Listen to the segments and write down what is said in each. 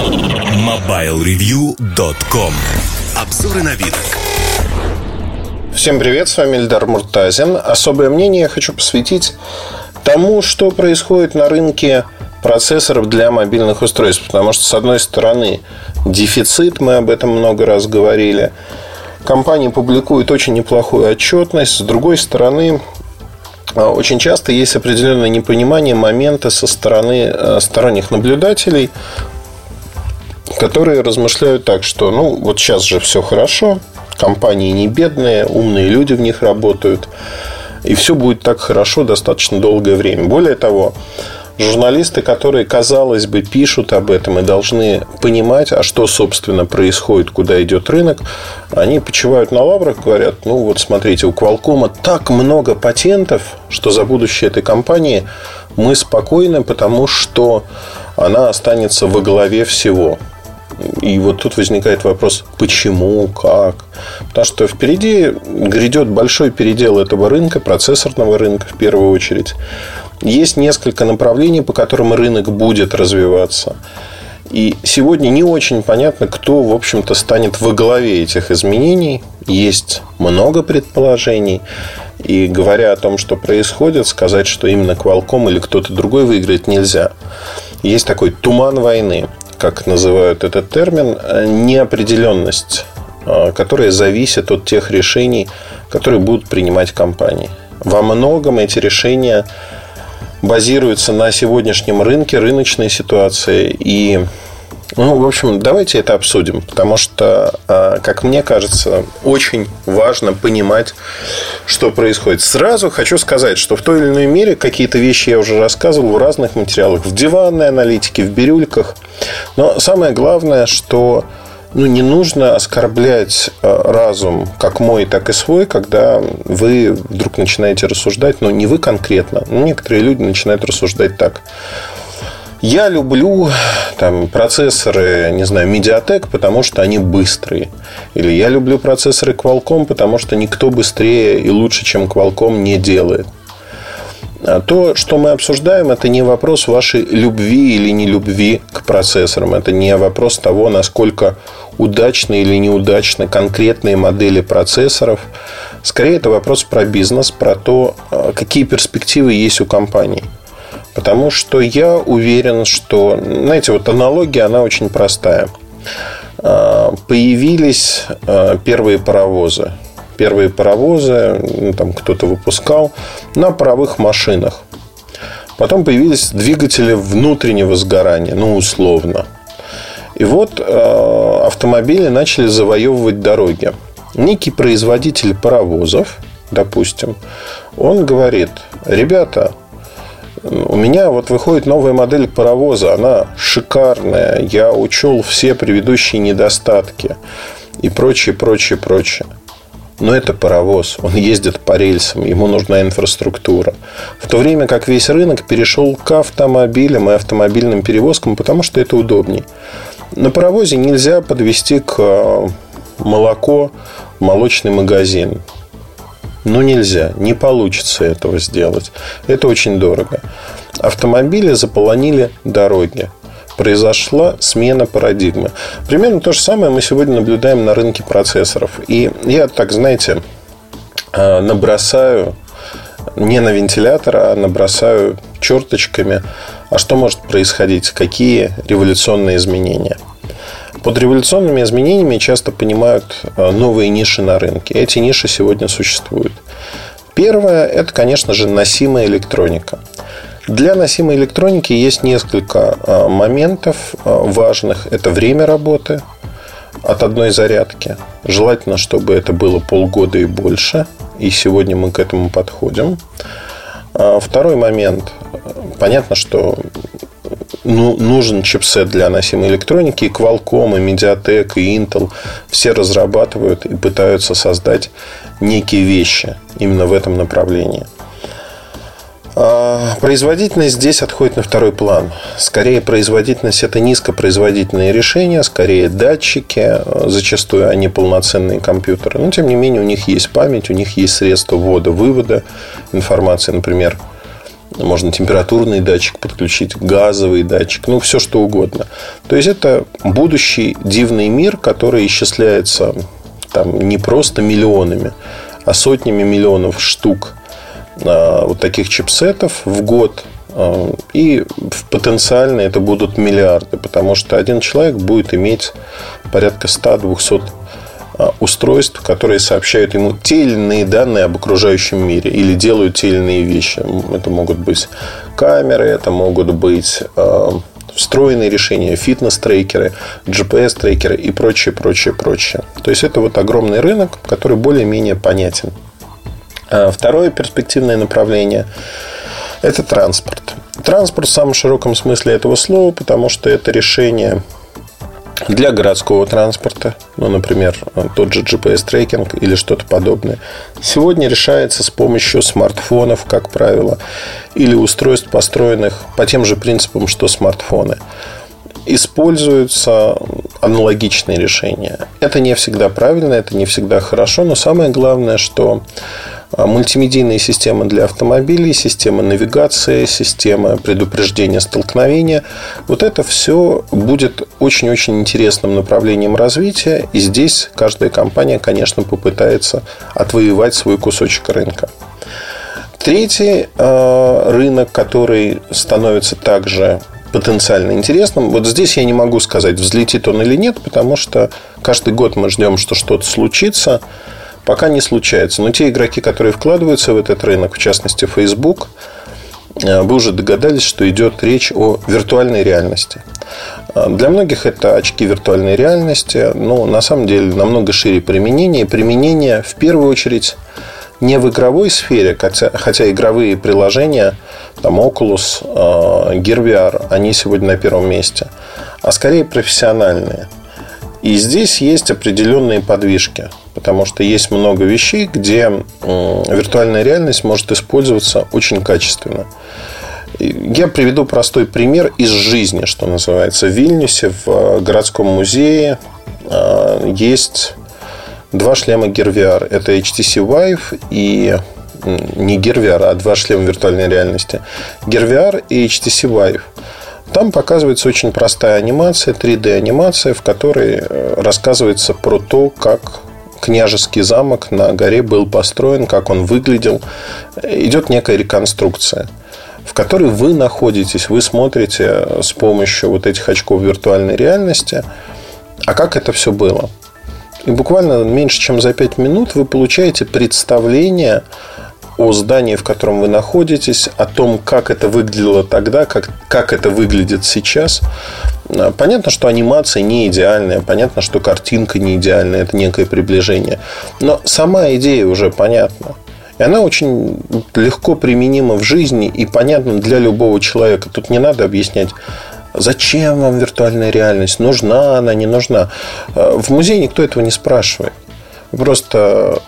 MobileReview.com Обзоры на вид. Всем привет, с вами Эльдар Муртазин. Особое мнение я хочу посвятить тому, что происходит на рынке процессоров для мобильных устройств. Потому что, с одной стороны, дефицит, мы об этом много раз говорили. Компания публикует очень неплохую отчетность. С другой стороны, а, очень часто есть определенное непонимание момента со стороны э, сторонних наблюдателей, которые размышляют так, что ну вот сейчас же все хорошо, компании не бедные, умные люди в них работают, и все будет так хорошо достаточно долгое время. Более того, журналисты, которые, казалось бы, пишут об этом и должны понимать, а что, собственно, происходит, куда идет рынок, они почивают на лаврах, говорят, ну вот смотрите, у Qualcomm так много патентов, что за будущее этой компании мы спокойны, потому что она останется во главе всего. И вот тут возникает вопрос, почему, как. Потому что впереди грядет большой передел этого рынка, процессорного рынка в первую очередь. Есть несколько направлений, по которым рынок будет развиваться. И сегодня не очень понятно, кто, в общем-то, станет во главе этих изменений. Есть много предположений. И говоря о том, что происходит, сказать, что именно Qualcomm или кто-то другой выиграет, нельзя. Есть такой туман войны, как называют этот термин, неопределенность, а, которая зависит от тех решений, которые будут принимать компании. Во многом эти решения базируется на сегодняшнем рынке, рыночной ситуации. И, ну, в общем, давайте это обсудим. Потому что, а, как мне кажется, очень важно понимать, что происходит. Сразу хочу сказать, что в той или иной мере какие-то вещи я уже рассказывал в разных материалах. В диванной аналитике, в бирюльках. Но самое главное, что ну, не нужно оскорблять э, разум, как мой, так и свой, когда вы вдруг начинаете рассуждать, но не вы конкретно. Ну, некоторые люди начинают рассуждать так. Я люблю там, процессоры, не знаю, Mediatek, потому что они быстрые. Или я люблю процессоры Qualcomm, потому что никто быстрее и лучше, чем Qualcomm, не делает. А то, что мы обсуждаем, это не вопрос вашей любви или не любви к процессорам. Это не вопрос того, насколько удачны или неудачны конкретные модели процессоров. Скорее, это вопрос про бизнес, про то, а, какие перспективы есть у компании. Потому что я уверен, что, знаете, вот аналогия, она очень простая. А, появились первые паровозы первые паровозы, ну, там кто-то выпускал на паровых машинах. Потом появились двигатели внутреннего сгорания, ну, условно. И вот э, автомобили начали завоевывать дороги. Некий производитель паровозов, допустим, он говорит, ребята, у меня вот выходит новая модель паровоза, она шикарная, я учел все предыдущие недостатки и прочее, прочее, прочее. Но это паровоз, он ездит по рельсам, ему нужна инфраструктура. В то время как весь рынок перешел к автомобилям и автомобильным перевозкам, потому что это удобнее. На паровозе нельзя подвести к молоко молочный магазин. Ну, нельзя, не получится этого сделать. Это очень дорого. Автомобили заполонили дороги произошла смена парадигмы. Примерно то же самое мы сегодня наблюдаем на рынке процессоров. И я так, знаете, э, набросаю не на вентилятор, а набросаю черточками, а что может происходить, какие революционные изменения. Под революционными изменениями часто понимают э, новые ниши на рынке. Эти ниши сегодня существуют. Первое – это, конечно же, носимая электроника. Для носимой электроники есть несколько а, моментов а, важных. Это время работы от одной зарядки. Желательно, чтобы это было полгода и больше. И сегодня мы к этому подходим. Второй момент. Понятно, что ну, нужен чипсет для носимой электроники. И Qualcomm, и Mediatek, и Intel все разрабатывают и пытаются создать некие вещи именно в этом направлении – а, производительность здесь отходит на второй план. Скорее, производительность – это низкопроизводительные решения, скорее датчики, зачастую они полноценные компьютеры. Но, тем не менее, у них есть память, у них есть средства ввода-вывода информации. Например, Можно температурный датчик подключить, газовый датчик, ну, все что угодно. То есть, это будущий дивный мир, который исчисляется там не просто миллионами, а сотнями миллионов штук а, вот таких чипсетов в год. А, и потенциально это будут миллиарды, потому что один человек будет иметь порядка 100-200 а, устройств, которые сообщают ему те или иные данные об окружающем мире или делают те или иные вещи. Это могут быть камеры, это могут быть встроенные решения, фитнес-трекеры, GPS-трекеры и прочее, прочее, прочее. То есть, это вот огромный рынок, который более-менее понятен. А второе перспективное направление – это транспорт. Транспорт в самом широком смысле этого слова, потому что это решение для городского транспорта, ну, например, тот же GPS-трекинг или что-то подобное, сегодня решается с помощью смартфонов, как правило, или устройств, построенных по тем же принципам, что смартфоны. Используются аналогичные решения. Это не всегда правильно, это не всегда хорошо, но самое главное, что мультимедийные системы для автомобилей, система навигации, система предупреждения столкновения. Вот это все будет очень-очень интересным направлением развития. И здесь каждая компания, конечно, попытается отвоевать свой кусочек рынка. Третий э, рынок, который становится также потенциально интересным. Вот здесь я не могу сказать, взлетит он или нет, потому что каждый год мы ждем, что что-то случится пока не случается. Но те игроки, которые вкладываются в этот рынок, в частности Facebook, э, вы уже догадались, что идет речь о виртуальной реальности. Э, для многих это очки виртуальной реальности, но на самом деле намного шире применение. применение в первую очередь не в игровой сфере, хотя, хотя игровые приложения, там Oculus, э, Gear VR, они сегодня на первом месте, а скорее профессиональные – и здесь есть определенные подвижки, потому что есть много вещей, где виртуальная реальность может использоваться очень качественно. Я приведу простой пример из жизни, что называется. В Вильнюсе, в э, городском музее э, есть два шлема VR. Это HTC Vive и не VR, а два шлема виртуальной реальности. VR и HTC Vive. Там показывается очень простая анимация, 3D-анимация, в которой э, рассказывается про то, как княжеский замок на горе был построен, как он выглядел. Идет некая реконструкция в которой вы находитесь, вы смотрите с помощью вот этих очков виртуальной реальности, а как это все было. И буквально меньше, чем за 5 минут вы получаете представление о здании, в котором вы находитесь, о том, как это выглядело тогда, как, как это выглядит сейчас. А, понятно, что анимация не идеальная, понятно, что картинка не идеальная, это некое приближение. Но сама идея уже понятна. И она очень легко применима в жизни и понятна для любого человека. Тут не надо объяснять, зачем вам виртуальная реальность, нужна она, не нужна. А, в музее никто этого не спрашивает. Просто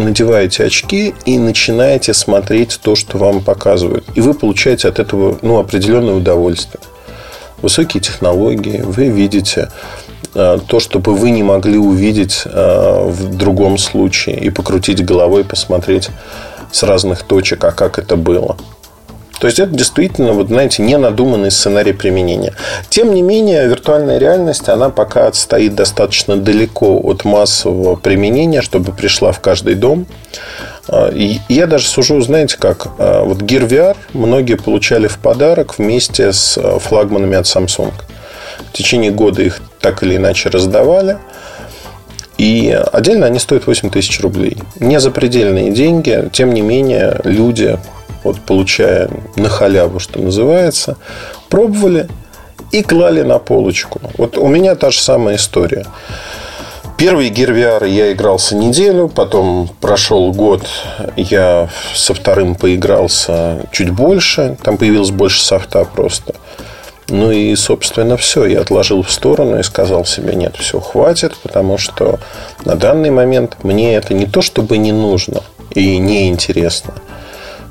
надеваете очки и начинаете смотреть то, что вам показывают. И вы получаете от этого ну, определенное удовольствие. Высокие технологии, вы видите э, то, что бы вы не могли увидеть э, в другом случае и покрутить головой, посмотреть с разных точек, а как это было. То есть это действительно, вот знаете, ненадуманный сценарий применения. Тем не менее, виртуальная реальность, она пока отстоит достаточно далеко от массового применения, чтобы пришла в каждый дом. А, и я даже сужу, знаете как, а, вот Gear VR многие получали в подарок вместе с а, флагманами от Samsung. В течение года их так или иначе раздавали. И отдельно они стоят 8 тысяч рублей. Не запредельные деньги, тем не менее, люди вот получая на халяву, что называется, пробовали и клали на полочку. Вот у меня та же самая история. Gear VR я игрался неделю, потом прошел год, я со вторым поигрался чуть больше, там появилось больше софта просто. Ну и, собственно, все. Я отложил в сторону и сказал себе, нет, все, хватит, потому что на данный момент мне это не то, чтобы не нужно и не интересно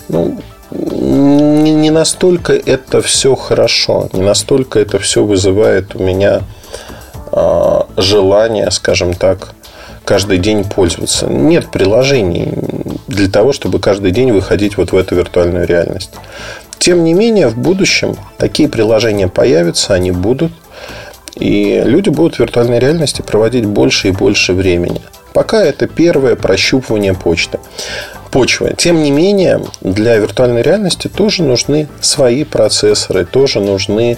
ну, не, не настолько это все хорошо, не настолько это все вызывает у меня э, желание, скажем так, каждый день пользоваться. Нет приложений для того, чтобы каждый день выходить вот в эту виртуальную реальность. Тем не менее, в будущем такие приложения появятся, они будут. И люди будут в виртуальной реальности проводить больше и больше времени. Пока это первое прощупывание почты. Почвы. Тем не менее, для виртуальной реальности тоже нужны свои процессоры, тоже нужны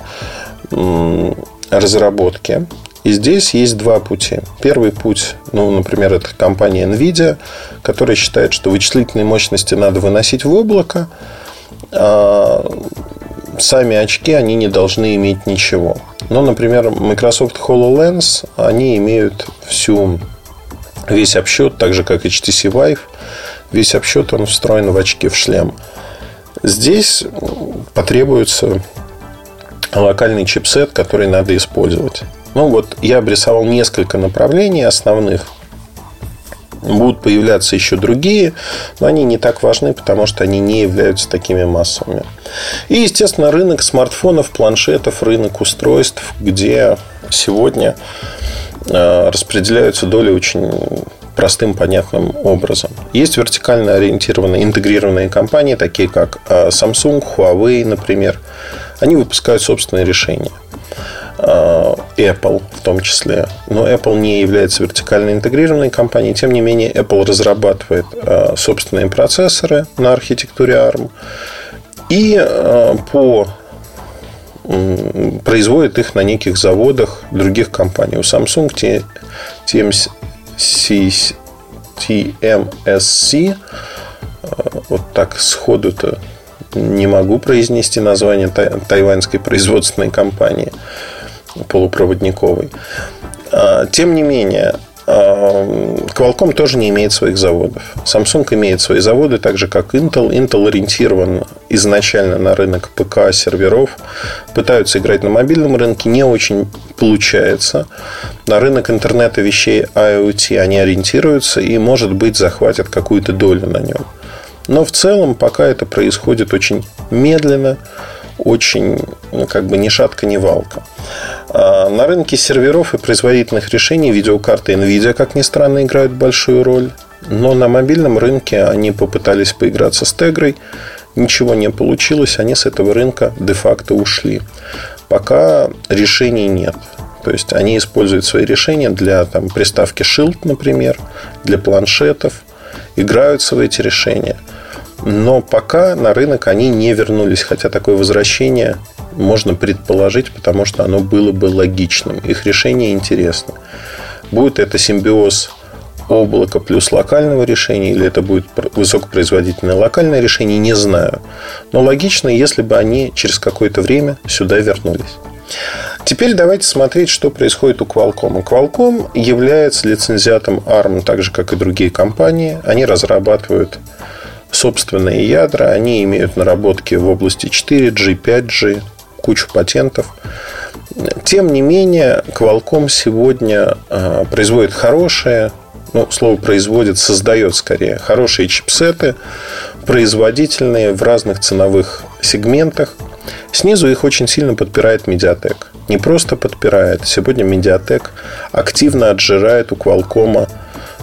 разработки. И здесь есть два пути. Первый путь, ну, например, это компания NVIDIA, которая считает, что вычислительные мощности надо выносить в облако, а сами очки, они не должны иметь ничего. Но, например, Microsoft HoloLens, они имеют всю, весь обсчет, так же, как HTC Vive, весь обсчет, он встроен в очки, в шлем. Здесь потребуется локальный чипсет, который надо использовать. Ну вот я обрисовал несколько направлений основных. Будут появляться еще другие, но они не так важны, потому что они не являются такими массовыми. И, естественно, рынок смартфонов, планшетов, рынок устройств, где сегодня э, распределяются доли очень простым, понятным образом. Есть вертикально ориентированные, интегрированные компании, такие как э, Samsung, Huawei, например. Они выпускают собственные решения. Э, Apple в том числе. Но Apple не является вертикально интегрированной компанией. Тем не менее, Apple разрабатывает э, собственные процессоры на архитектуре ARM и по производит их на неких заводах других компаний. У Samsung TMC, TMSC вот так сходу-то не могу произнести название тайваньской производственной компании полупроводниковой. А, тем не менее, а, Qualcomm тоже не имеет своих заводов. Samsung имеет свои заводы, так же как Intel. Intel ориентирован изначально на рынок ПК серверов. Пытаются играть на мобильном рынке, не очень получается. На рынок интернета вещей IoT они ориентируются и, может быть, захватят какую-то долю на нем. Но в целом пока это происходит очень медленно, очень ну, как бы ни шатка, ни валка. А на рынке серверов и производительных решений видеокарты NVIDIA, как ни странно, играют большую роль. Но на мобильном рынке они попытались поиграться с Тегрой. Ничего не получилось, они с этого рынка де-факто ушли. Пока решений нет. То есть они используют свои решения для там, приставки Shield, например, для планшетов, играются в эти решения – но пока на рынок они не вернулись, хотя такое возвращение можно предположить, потому что оно было бы логичным. Их решение интересно. Будет это симбиоз облака плюс локального решения, или это будет высокопроизводительное локальное решение, не знаю. Но логично, если бы они через какое-то время сюда вернулись. Теперь давайте смотреть, что происходит у Qualcomm. Qualcomm является лицензиатом ARM, так же, как и другие компании. Они разрабатывают собственные ядра. Они имеют наработки в области 4G, 5G, кучу патентов. Тем не менее, Qualcomm сегодня а, производит хорошие, ну, слово производит, создает скорее, хорошие чипсеты, производительные в разных ценовых сегментах. Снизу их очень сильно подпирает Mediatek. Не просто подпирает. Сегодня Mediatek активно отжирает у Qualcomm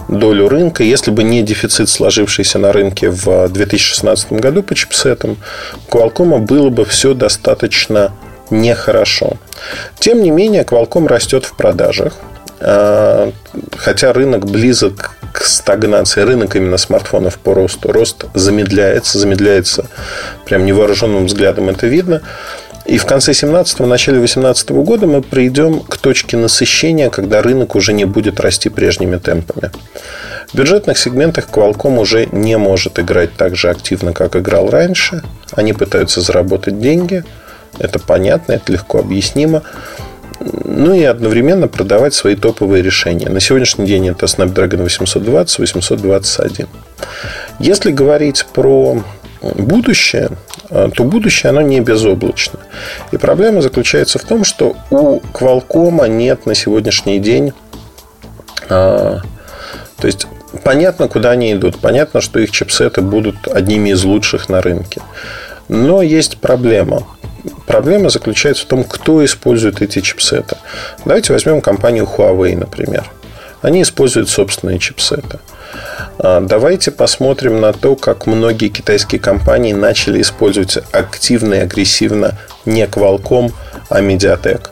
долю рынка. Если бы не дефицит, сложившийся на рынке в 2016 году по чипсетам, у Qualcomm было бы все достаточно нехорошо. Тем не менее, Qualcomm растет в продажах. А, хотя рынок близок к стагнации, рынок именно смартфонов по росту, рост замедляется, замедляется прям невооруженным взглядом это видно. И в конце 17-го, начале 18 года мы придем к точке насыщения, когда рынок уже не будет расти прежними темпами. В бюджетных сегментах Qualcomm уже не может играть так же активно, как играл раньше. Они пытаются заработать деньги. Это понятно, это легко объяснимо. Ну и одновременно продавать свои топовые решения. На сегодняшний день это Snapdragon 820, 821. Если говорить про будущее, э, то будущее оно не безоблачно. И проблема заключается в том, что у Qualcomm нет на сегодняшний день а, то есть понятно, куда они идут. Понятно, что их чипсеты будут одними из лучших на рынке. Но есть проблема. Проблема заключается в том, кто использует эти чипсеты. Давайте возьмем компанию Huawei, например. Они используют собственные чипсеты. А, давайте посмотрим на то, как многие китайские компании начали использовать активно и агрессивно не Qualcomm, а Mediatek.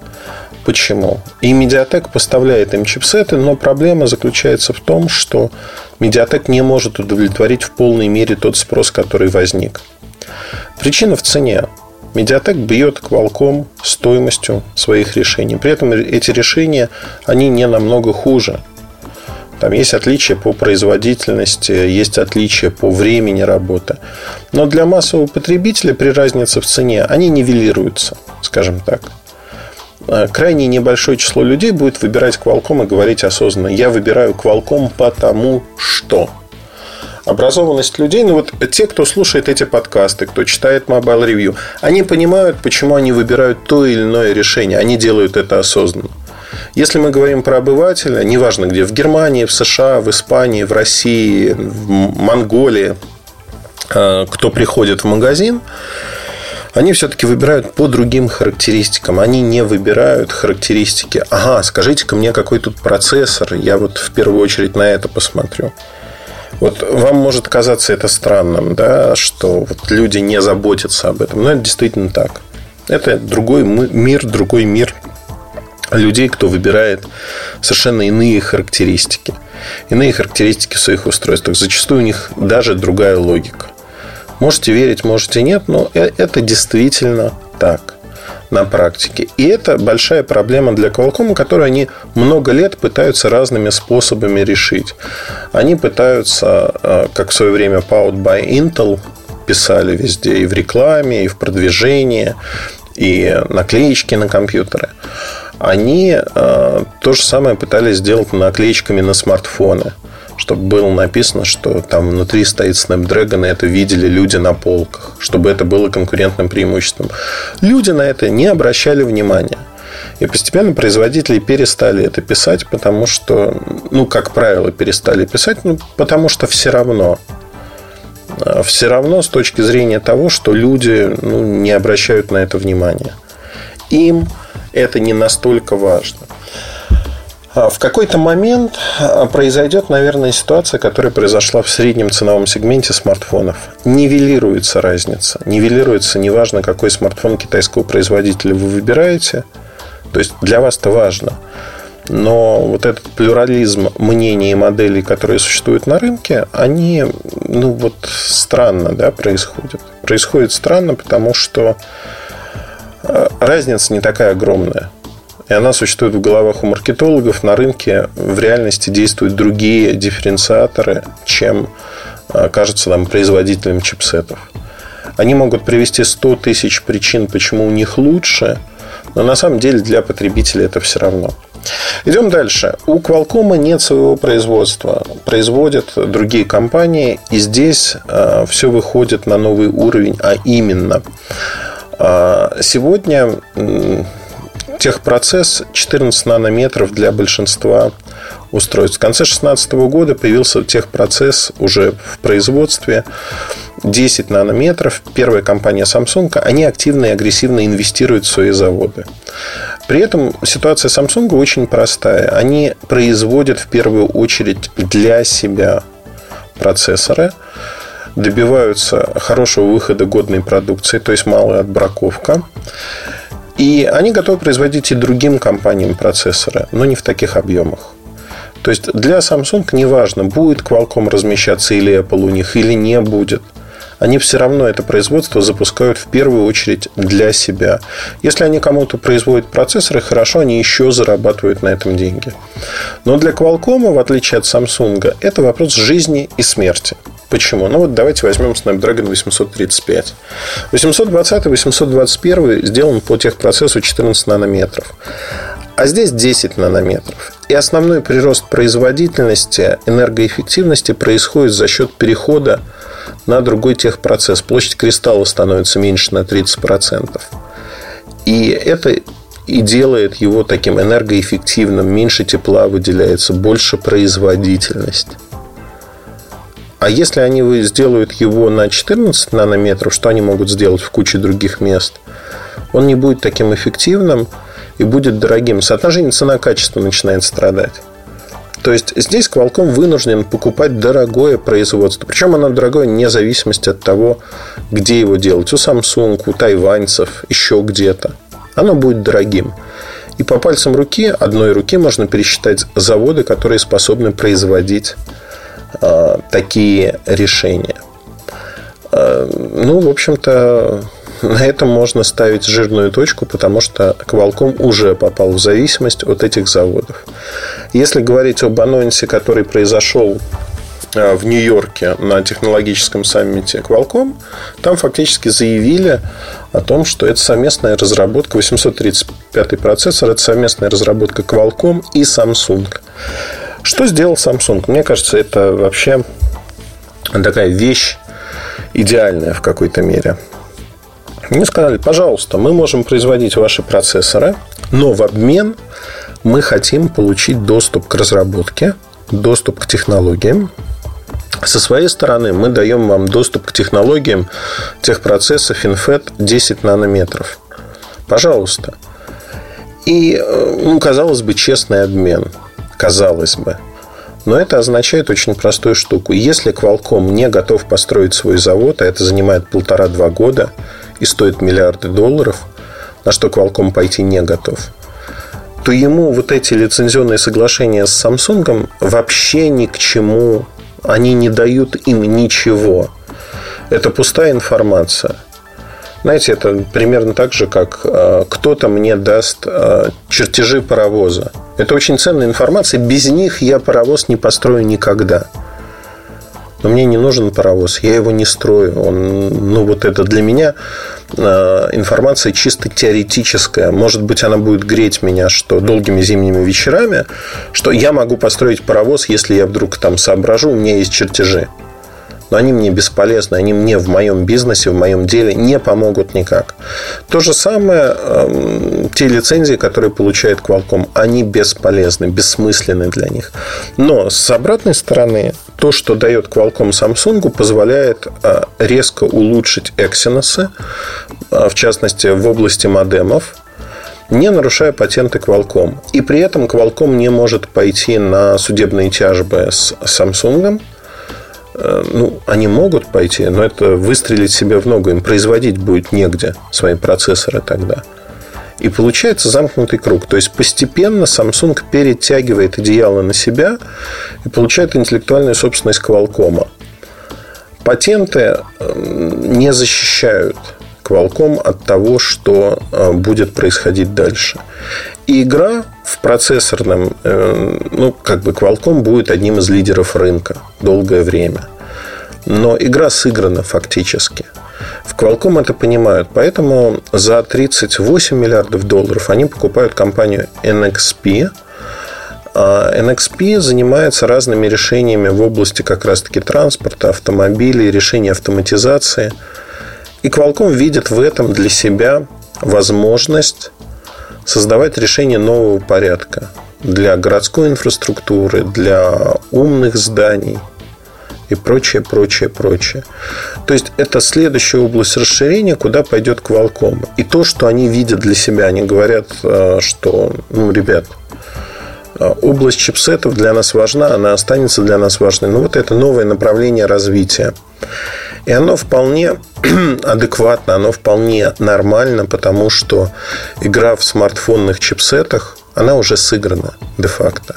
Почему? И Mediatek поставляет им чипсеты, но проблема заключается в том, что Mediatek не может удовлетворить в полной мере тот спрос, который возник. Причина в цене. Mediatek бьет Qualcomm стоимостью своих решений. При этом эти решения, они не намного хуже – там есть отличия по производительности, есть отличия по времени работы. Но для массового потребителя при разнице в цене они нивелируются, скажем так. Э, крайне небольшое число людей будет выбирать Qualcomm и говорить осознанно, я выбираю Qualcomm потому что. Образованность людей, ну вот те, кто слушает эти подкасты, кто читает Mobile Review, они понимают, почему они выбирают то или иное решение. Они делают это осознанно. Если мы говорим про обывателя, неважно где, в Германии, в США, в Испании, в России, в Монголии, э, кто приходит в магазин, они все-таки выбирают по другим характеристикам. Они не выбирают характеристики. Ага, скажите-ка мне, какой тут процессор. Я вот в первую очередь на это посмотрю. Вот вам может казаться это странным, да, что вот люди не заботятся об этом. Но это действительно так. Это другой мир, другой мир людей, кто выбирает совершенно иные характеристики. Иные характеристики в своих устройствах. Зачастую у них даже другая логика. Можете верить, можете нет, но э, это действительно так на практике. И это большая проблема для Qualcomm, которую они много лет пытаются разными способами решить. Они пытаются, э, как в свое время Powered by Intel писали везде, и в рекламе, и в продвижении, и наклеечки на компьютеры они э, то же самое пытались сделать наклеечками на смартфоны чтобы было написано, что там внутри стоит Snapdragon, и это видели люди на полках, чтобы это было конкурентным преимуществом. Люди на это не обращали внимания. И постепенно производители перестали это писать, потому что, ну, как правило, перестали писать, ну, потому что все равно. Э, все равно с точки зрения того, что люди ну, не обращают на это внимания. Им это не настолько важно. А в какой-то момент а, произойдет, наверное, ситуация, которая произошла в среднем ценовом сегменте смартфонов. Нивелируется разница. Нивелируется, неважно, какой смартфон китайского производителя вы выбираете. То есть для вас это важно. Но вот этот плюрализм мнений и моделей, которые существуют на рынке, они, ну вот, странно, да, происходят. Происходит странно, потому что разница не такая огромная. И она существует в головах у маркетологов. На рынке в реальности действуют другие дифференциаторы, чем а, кажется нам производителям чипсетов. Они могут привести 100 тысяч причин, почему у них лучше, но на самом деле для потребителя это все равно. Идем дальше. У Qualcomm нет своего производства. Производят другие компании. И здесь э, все выходит на новый уровень, а именно а, сегодня техпроцесс 14 нанометров для большинства устройств. В конце 2016 года появился техпроцесс уже в производстве 10 нанометров. Первая компания Samsung, они активно и агрессивно инвестируют в свои заводы. При этом ситуация Samsung очень простая. Они производят в первую очередь для себя процессоры, добиваются хорошего выхода годной продукции, то есть малая отбраковка. И они готовы производить и другим компаниям процессоры, но не в таких объемах. То есть для Samsung неважно, будет Qualcomm размещаться или Apple у них, или не будет – они все равно это производство запускают в первую очередь для себя. Если они кому-то производят процессоры, хорошо, они еще зарабатывают на этом деньги. Но для Qualcomm, в отличие от Samsung, это вопрос жизни и смерти. Почему? Ну вот давайте возьмем Snapdragon 835. 820 821 сделан по техпроцессу 14 нанометров. А здесь 10 нанометров. И основной прирост производительности, энергоэффективности происходит за счет перехода на другой техпроцесс. Площадь кристалла становится меньше на 30%. И это и делает его таким энергоэффективным, меньше тепла выделяется, больше производительность. А если они сделают его на 14 нанометров, что они могут сделать в куче других мест? Он не будет таким эффективным и будет дорогим. Соотношение цена-качество начинает страдать. То есть здесь Qualcomm вынужден покупать дорогое производство. Причем оно дорогое вне зависимости от того, где его делать. У Samsung, у тайваньцев, еще где-то. Оно будет дорогим. И по пальцам руки, одной руки можно пересчитать заводы, которые способны производить такие решения. Э, ну, в общем-то, на этом можно ставить жирную точку, потому что Qualcomm уже попал в зависимость от этих заводов. Если говорить об анонсе, который произошел э, в Нью-Йорке на технологическом саммите Qualcomm, там фактически заявили о том, что это совместная разработка 835 процессор, это совместная разработка Qualcomm и Samsung. Что сделал Samsung? Мне кажется, это вообще такая вещь идеальная в какой-то мере. Мне сказали, пожалуйста, мы можем производить ваши процессоры, но в обмен мы хотим получить доступ к разработке, доступ к технологиям. Со своей стороны мы даем вам доступ к технологиям тех процессов FinFET 10 нанометров. Пожалуйста. И, ну, казалось бы, честный обмен. Казалось бы. Но это означает очень простую штуку. Если Qualcomm не готов построить свой завод, а это занимает полтора-два года – и стоит миллиарды долларов, на что Qualcomm пойти не готов, то ему вот эти лицензионные соглашения с Samsung вообще ни к чему, они не дают им ничего. Это пустая информация. Знаете, это примерно так же, как э, кто-то мне даст э, чертежи паровоза. Это очень ценная информация. Без них я паровоз не построю никогда. Но мне не нужен паровоз, я его не строю. Он, ну, вот это для меня э, информация чисто теоретическая. Может быть, она будет греть меня, что долгими зимними вечерами, что я могу построить паровоз, если я вдруг там соображу, у меня есть чертежи но они мне бесполезны, они мне в моем бизнесе, в моем деле не помогут никак. То же самое, э, те лицензии, которые получает Qualcomm, они бесполезны, бессмысленны для них. Но с обратной стороны, то, что дает Qualcomm Samsung, позволяет э, резко улучшить Exynos, э, в частности, в области модемов, не нарушая патенты Qualcomm. И при этом Qualcomm не может пойти на судебные тяжбы с Samsung, ну, они могут пойти, но это выстрелить себе в ногу. Им производить будет негде свои процессоры тогда. И получается замкнутый круг. То есть постепенно Samsung перетягивает одеяло на себя и получает интеллектуальную собственность Qualcomm. Патенты эм, не защищают Qualcomm от того, что э, будет происходить дальше. И игра в процессорном, э, ну, как бы Qualcomm будет одним из лидеров рынка долгое время. Но игра сыграна фактически. В Qualcomm это понимают, поэтому за 38 миллиардов долларов они покупают компанию NXP. А NXP занимается разными решениями в области как раз-таки транспорта, автомобилей, решения автоматизации. И Qualcomm видит в этом для себя возможность создавать решения нового порядка для городской инфраструктуры, для умных зданий и прочее, прочее, прочее. То есть это следующая область расширения, куда пойдет Qualcomm. И то, что они видят для себя, они говорят, э, что, ну, ребят, э, область чипсетов для нас важна, она останется для нас важной. Но вот это новое направление развития. И оно вполне адекватно, оно вполне нормально, потому что игра в смартфонных чипсетах, она уже сыграна де-факто.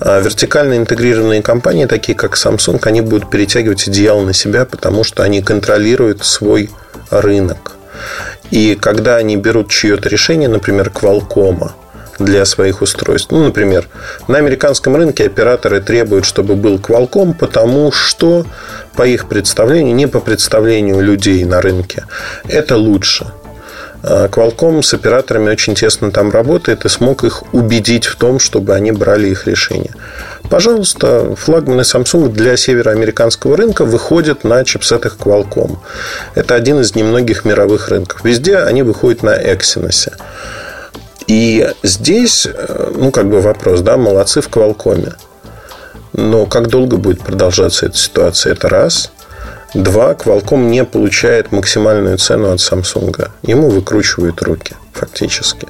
А вертикально интегрированные компании, такие как Samsung, они будут перетягивать идеал на себя, потому что они контролируют свой рынок. И когда они берут чье-то решение, например, Qualcomm, для своих устройств. Ну, например, на американском рынке операторы требуют, чтобы был Qualcomm, потому что, по их представлению, не по представлению людей на рынке, это лучше. А Qualcomm с операторами очень тесно там работает и смог их убедить в том, чтобы они брали их решения. Пожалуйста, флагманы Samsung для североамериканского рынка выходят на чипсетах Qualcomm. Это один из немногих мировых рынков. Везде они выходят на Exynos. И здесь, э, ну, как бы вопрос, да, молодцы в Квалкоме. Но как долго будет продолжаться эта ситуация? Это раз. Два, Qualcomm не получает максимальную цену от Samsung. Ему выкручивают руки, фактически.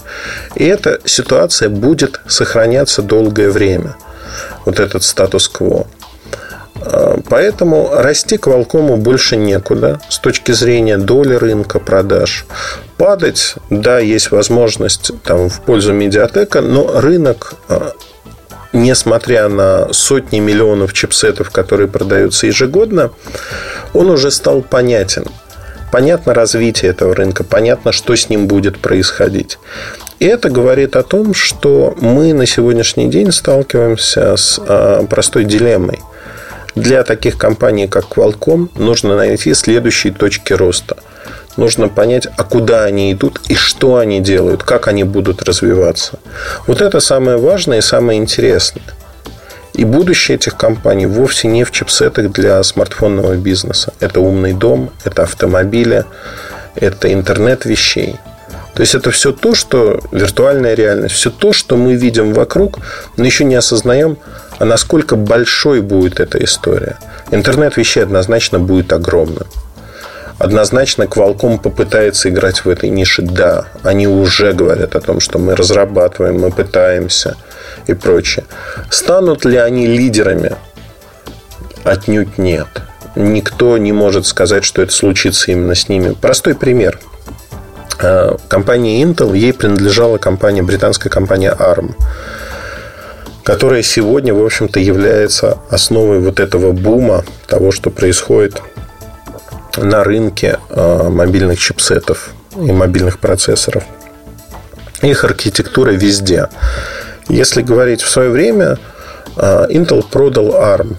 И эта ситуация будет сохраняться долгое время. вот этот статус-кво. А, поэтому расти Qualcomm больше некуда с точки зрения доли рынка продаж. Падать, да, есть возможность там, в пользу медиатека, но рынок, а, несмотря на сотни миллионов чипсетов, которые продаются ежегодно, он уже стал понятен. Понятно развитие этого рынка, понятно, что с ним будет происходить. И это говорит о том, что мы на сегодняшний день сталкиваемся с а, простой дилеммой – для таких компаний, как Qualcomm, нужно найти следующие точки роста. Нужно понять, а куда они идут и что они делают, как они будут развиваться. Вот это самое важное и самое интересное. И будущее этих компаний вовсе не в чипсетах для смартфонного бизнеса. Это умный дом, это автомобили, это интернет вещей. То есть это все то, что виртуальная реальность, все то, что мы видим вокруг, но еще не осознаем, а насколько большой будет эта история. Интернет вещей однозначно будет огромным. Однозначно Qualcomm попытается играть в этой нише. Да, они уже говорят о том, что мы разрабатываем, мы пытаемся и прочее. Станут ли они лидерами? Отнюдь нет. Никто не может сказать, что это случится именно с ними. Простой пример. Э, компания Intel, ей принадлежала компания, британская компания ARM которая сегодня, в общем-то, является основой вот этого бума того, что происходит на рынке э, мобильных чипсетов и мобильных процессоров. Их архитектура везде. Если говорить в свое время, э, Intel продал ARM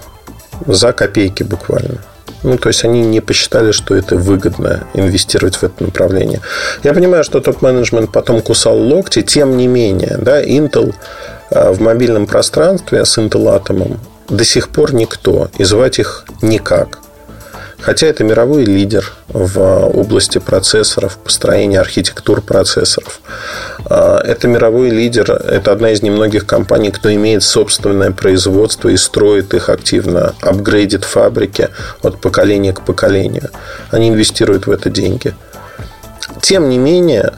за копейки буквально. Ну, то есть они не посчитали, что это выгодно инвестировать в это направление. Я понимаю, что топ-менеджмент потом кусал локти, тем не менее, да, Intel в мобильном пространстве с Atom до сих пор никто, и звать их никак. Хотя это мировой лидер в области процессоров, построения архитектур процессоров. А, это мировой лидер, это одна из немногих компаний, кто имеет собственное производство и строит их активно, апгрейдит фабрики от поколения к поколению. Они инвестируют в это деньги. Тем не менее,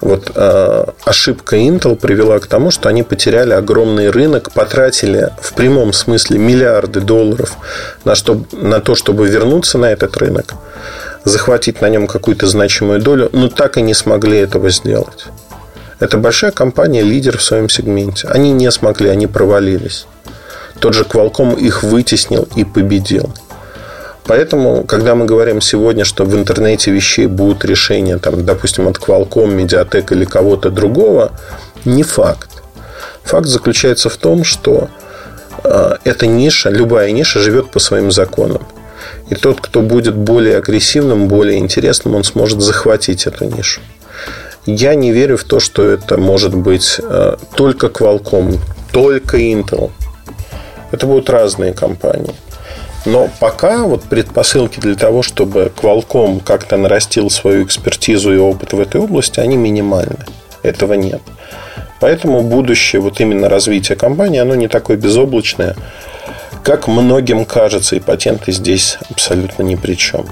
вот э, ошибка Intel привела к тому, что они потеряли огромный рынок, потратили в прямом смысле миллиарды долларов на, что, на то, чтобы вернуться на этот рынок, захватить на нем какую-то значимую долю, но так и не смогли этого сделать. Это большая компания, лидер в своем сегменте. Они не смогли, они провалились. Тот же Qualcomm их вытеснил и победил. Поэтому, когда мы говорим сегодня, что в интернете вещей будут решения, там, допустим, от Qualcomm, Mediatek или кого-то другого, не факт. Факт заключается в том, что э, эта ниша, любая ниша живет по своим законам. И тот, кто будет более агрессивным, более интересным, он сможет захватить эту нишу. Я не верю в то, что это может быть э, только Qualcomm, только Intel. Это будут разные компании. Но пока вот предпосылки для того, чтобы Qualcomm как-то нарастил свою экспертизу и опыт в этой области, они минимальны. Этого нет. Поэтому будущее вот именно развития компании, оно не такое безоблачное, как многим кажется, и патенты здесь абсолютно ни при чем.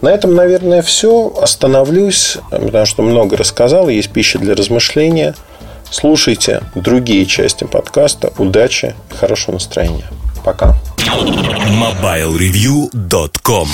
На этом, наверное, все. Остановлюсь, потому что много рассказал, есть пища для размышления. Слушайте другие части подкаста. Удачи хорошего настроения. Пока. MobileReview.com